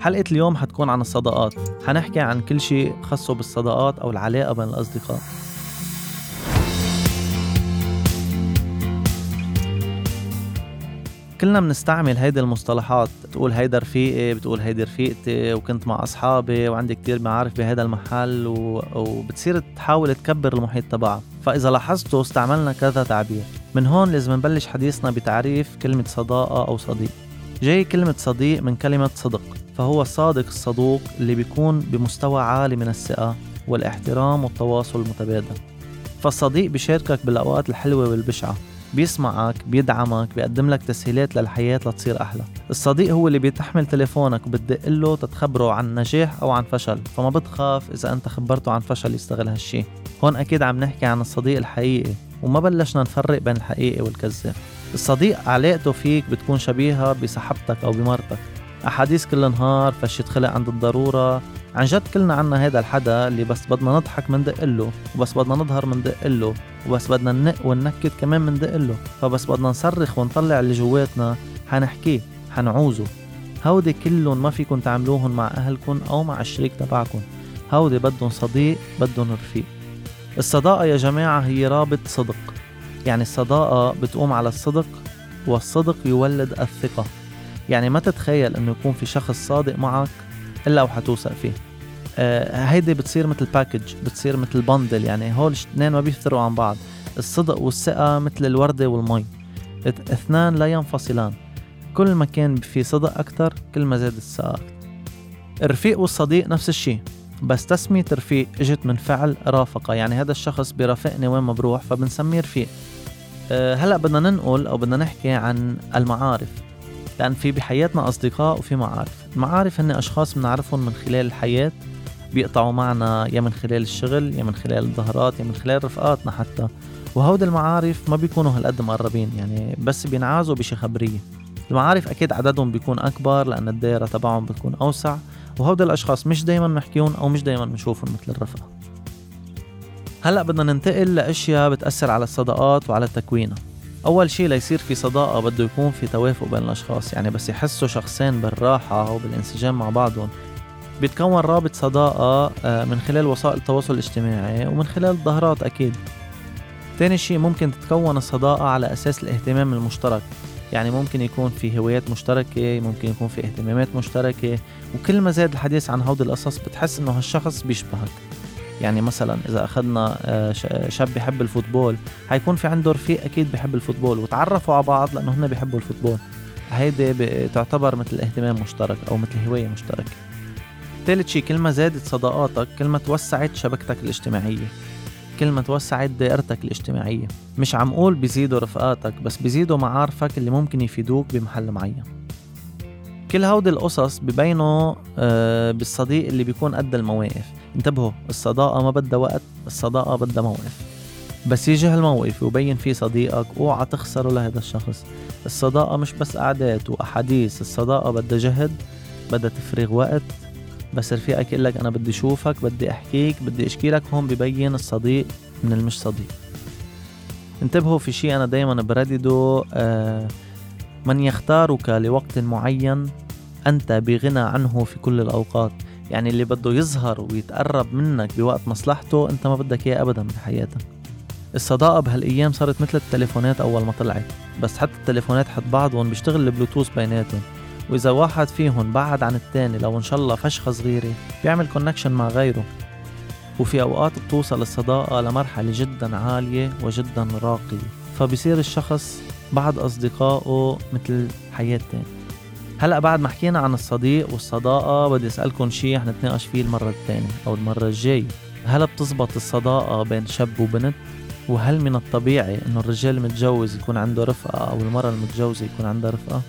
حلقة اليوم حتكون عن الصداقات. حنحكي عن كل شيء خاصه بالصداقات أو العلاقة بين الأصدقاء. كلنا بنستعمل هيدي المصطلحات. تقول هيدا رفيقي بتقول هيدي رفيقتي وكنت مع أصحابي وعندي كتير معارف بهذا المحل و... وبتصير تحاول تكبر المحيط تبعها. فإذا لاحظتوا استعملنا كذا تعبير. من هون لازم نبلش حديثنا بتعريف كلمة صداقة أو صديق. جاي كلمة صديق من كلمة صدق. فهو الصادق الصدوق اللي بيكون بمستوى عالي من الثقة والاحترام والتواصل المتبادل. فالصديق بيشاركك بالأوقات الحلوة والبشعة بيسمعك بيدعمك بيقدم لك تسهيلات للحياة لتصير أحلى. الصديق هو اللي بيتحمل تليفونك وبتدق له تتخبره عن نجاح أو عن فشل فما بتخاف إذا أنت خبرته عن فشل يستغل هالشي. هون أكيد عم نحكي عن الصديق الحقيقي وما بلشنا نفرق بين الحقيقي والكذاب. الصديق علاقته فيك بتكون شبيهة بصاحبتك أو بمرتك. أحاديث كل نهار فشة خلق عند الضرورة. عن جد كلنا عنا هذا الحدا اللي بس بدنا نضحك مندق له وبس بدنا نظهر مندق له وبس بدنا ننق وننكد كمان مندق له. فبس بدنا نصرخ ونطلع اللي جواتنا. حنحكيه حنعوزه. هودي كلهم ما فيكن تعملوهم مع أهلكم أو مع الشريك تبعكم هودي بدهم صديق بدهم رفيق. الصداقة يا جماعة هي رابط صدق. يعني الصداقة بتقوم على الصدق والصدق يولد الثقة. يعني ما تتخيل إنه يكون في شخص صادق معك إلا وحتوثق فيه. آه هيدي بتصير مثل باكج بتصير مثل بندل يعني هول الاثنين ما بيفترقوا عن بعض. الصدق والثقة مثل الوردة والمي. اثنان لا ينفصلان. كل ما كان في صدق أكتر كل ما زاد الثقة الرفيق والصديق نفس الشيء بس تسمية رفيق إجت من فعل رافقة. يعني هذا الشخص بيرافقني وين ما بروح فبنسميه رفيق. أه هلأ بدنا ننقل أو بدنا نحكي عن المعارف. لأن في بحياتنا أصدقاء وفي معارف. المعارف هن أشخاص بنعرفهم من خلال الحياة بيقطعوا معنا يا من خلال الشغل يا من خلال الظهرات يا من خلال رفقاتنا حتى. وهود المعارف ما بيكونوا هالقد مقربين يعني بس بينعازوا بشي خبرية. المعارف أكيد عددهم بيكون أكبر لأن الدائرة تبعهم بتكون أوسع. وهودي الأشخاص مش دايما نحكيهم أو مش دايما بنشوفهم مثل الرفقة. هلأ بدنا ننتقل لأشياء بتأثر على الصداقات وعلى تكوينها أول شيء ليصير في صداقة بده يكون في توافق بين الأشخاص. يعني بس يحسوا شخصين بالراحة وبالانسجام مع بعضهم. بيتكون رابط صداقة آه، من خلال وسائل التواصل الاجتماعي ومن خلال الظهرات أكيد. تاني شيء ممكن تتكون الصداقة على أساس الاهتمام المشترك. يعني ممكن يكون في هوايات مشتركة ممكن يكون في اهتمامات مشتركة. وكل ما زاد الحديث عن هودي القصص بتحس إنه هالشخص بيشبهك. يعني مثلا إذا أخذنا آه، شاب بيحب ال football حيكون في عنده رفيق أكيد بيحب ال football وتعرفوا على بعض لأنه هن بيحبوا ال football. هيدي تعتبر مثل اهتمام مشترك أو مثل هوايه مشتركة. ثالث شيء كل ما زادت صداقاتك كل ما توسعت شبكتك الاجتماعية. كل ما توسعت دائرتك الاجتماعية. مش عم قول بيزيدوا رفقاتك بس بيزيدوا معارفك اللي ممكن يفيدوك بمحل معين. كل هودي القصص ببينوا آه، بالصديق اللي بيكون قد المواقف. انتبهوا الصداقة ما بدها وقت الصداقة بدها موقف. بس يجي هالموقف ويبين فيه صديقك اوعى تخسره لهذا الشخص. الصداقة مش بس قعدات وأحاديث الصداقة بدها جهد بدها تفريغ وقت. بس رفيقك يقول لك أنا بدي أشوفك بدي أحكيك بدي أشكي لك هون ببين الصديق من المش صديق. انتبهوا في شيء أنا دايما بردده آه من يختارك لوقت معين أنت بغنى عنه في كل الأوقات. يعني اللي بده يظهر ويتقرب منك بوقت مصلحته انت ما بدك اياه ابدا بحياتك الصداقة بهالأيام صارت مثل التليفونات أول ما طلعت بس حتى التليفونات حد بعضهم بيشتغل البلوتوث بيناتهم. وإذا واحد فيهم بعد عن التاني لو إن شاء الله فشخة صغيرة بيعمل كونكشن مع غيره. وفي أوقات بتوصل الصداقة لمرحلة جدا عالية وجدا راقية. فبصير الشخص بعد أصدقائه مثل حياة تاني هلا بعد ما حكينا عن الصديق والصداقة بدي أسألكم شيء رح نتناقش فيه المرة الثانية أو المرة الجاية هل بتزبط الصداقة بين شاب وبنت؟ وهل من الطبيعي إنه الرجال المتجوز يكون عنده رفقة أو المرأة المتجوزة يكون عندها رفقة؟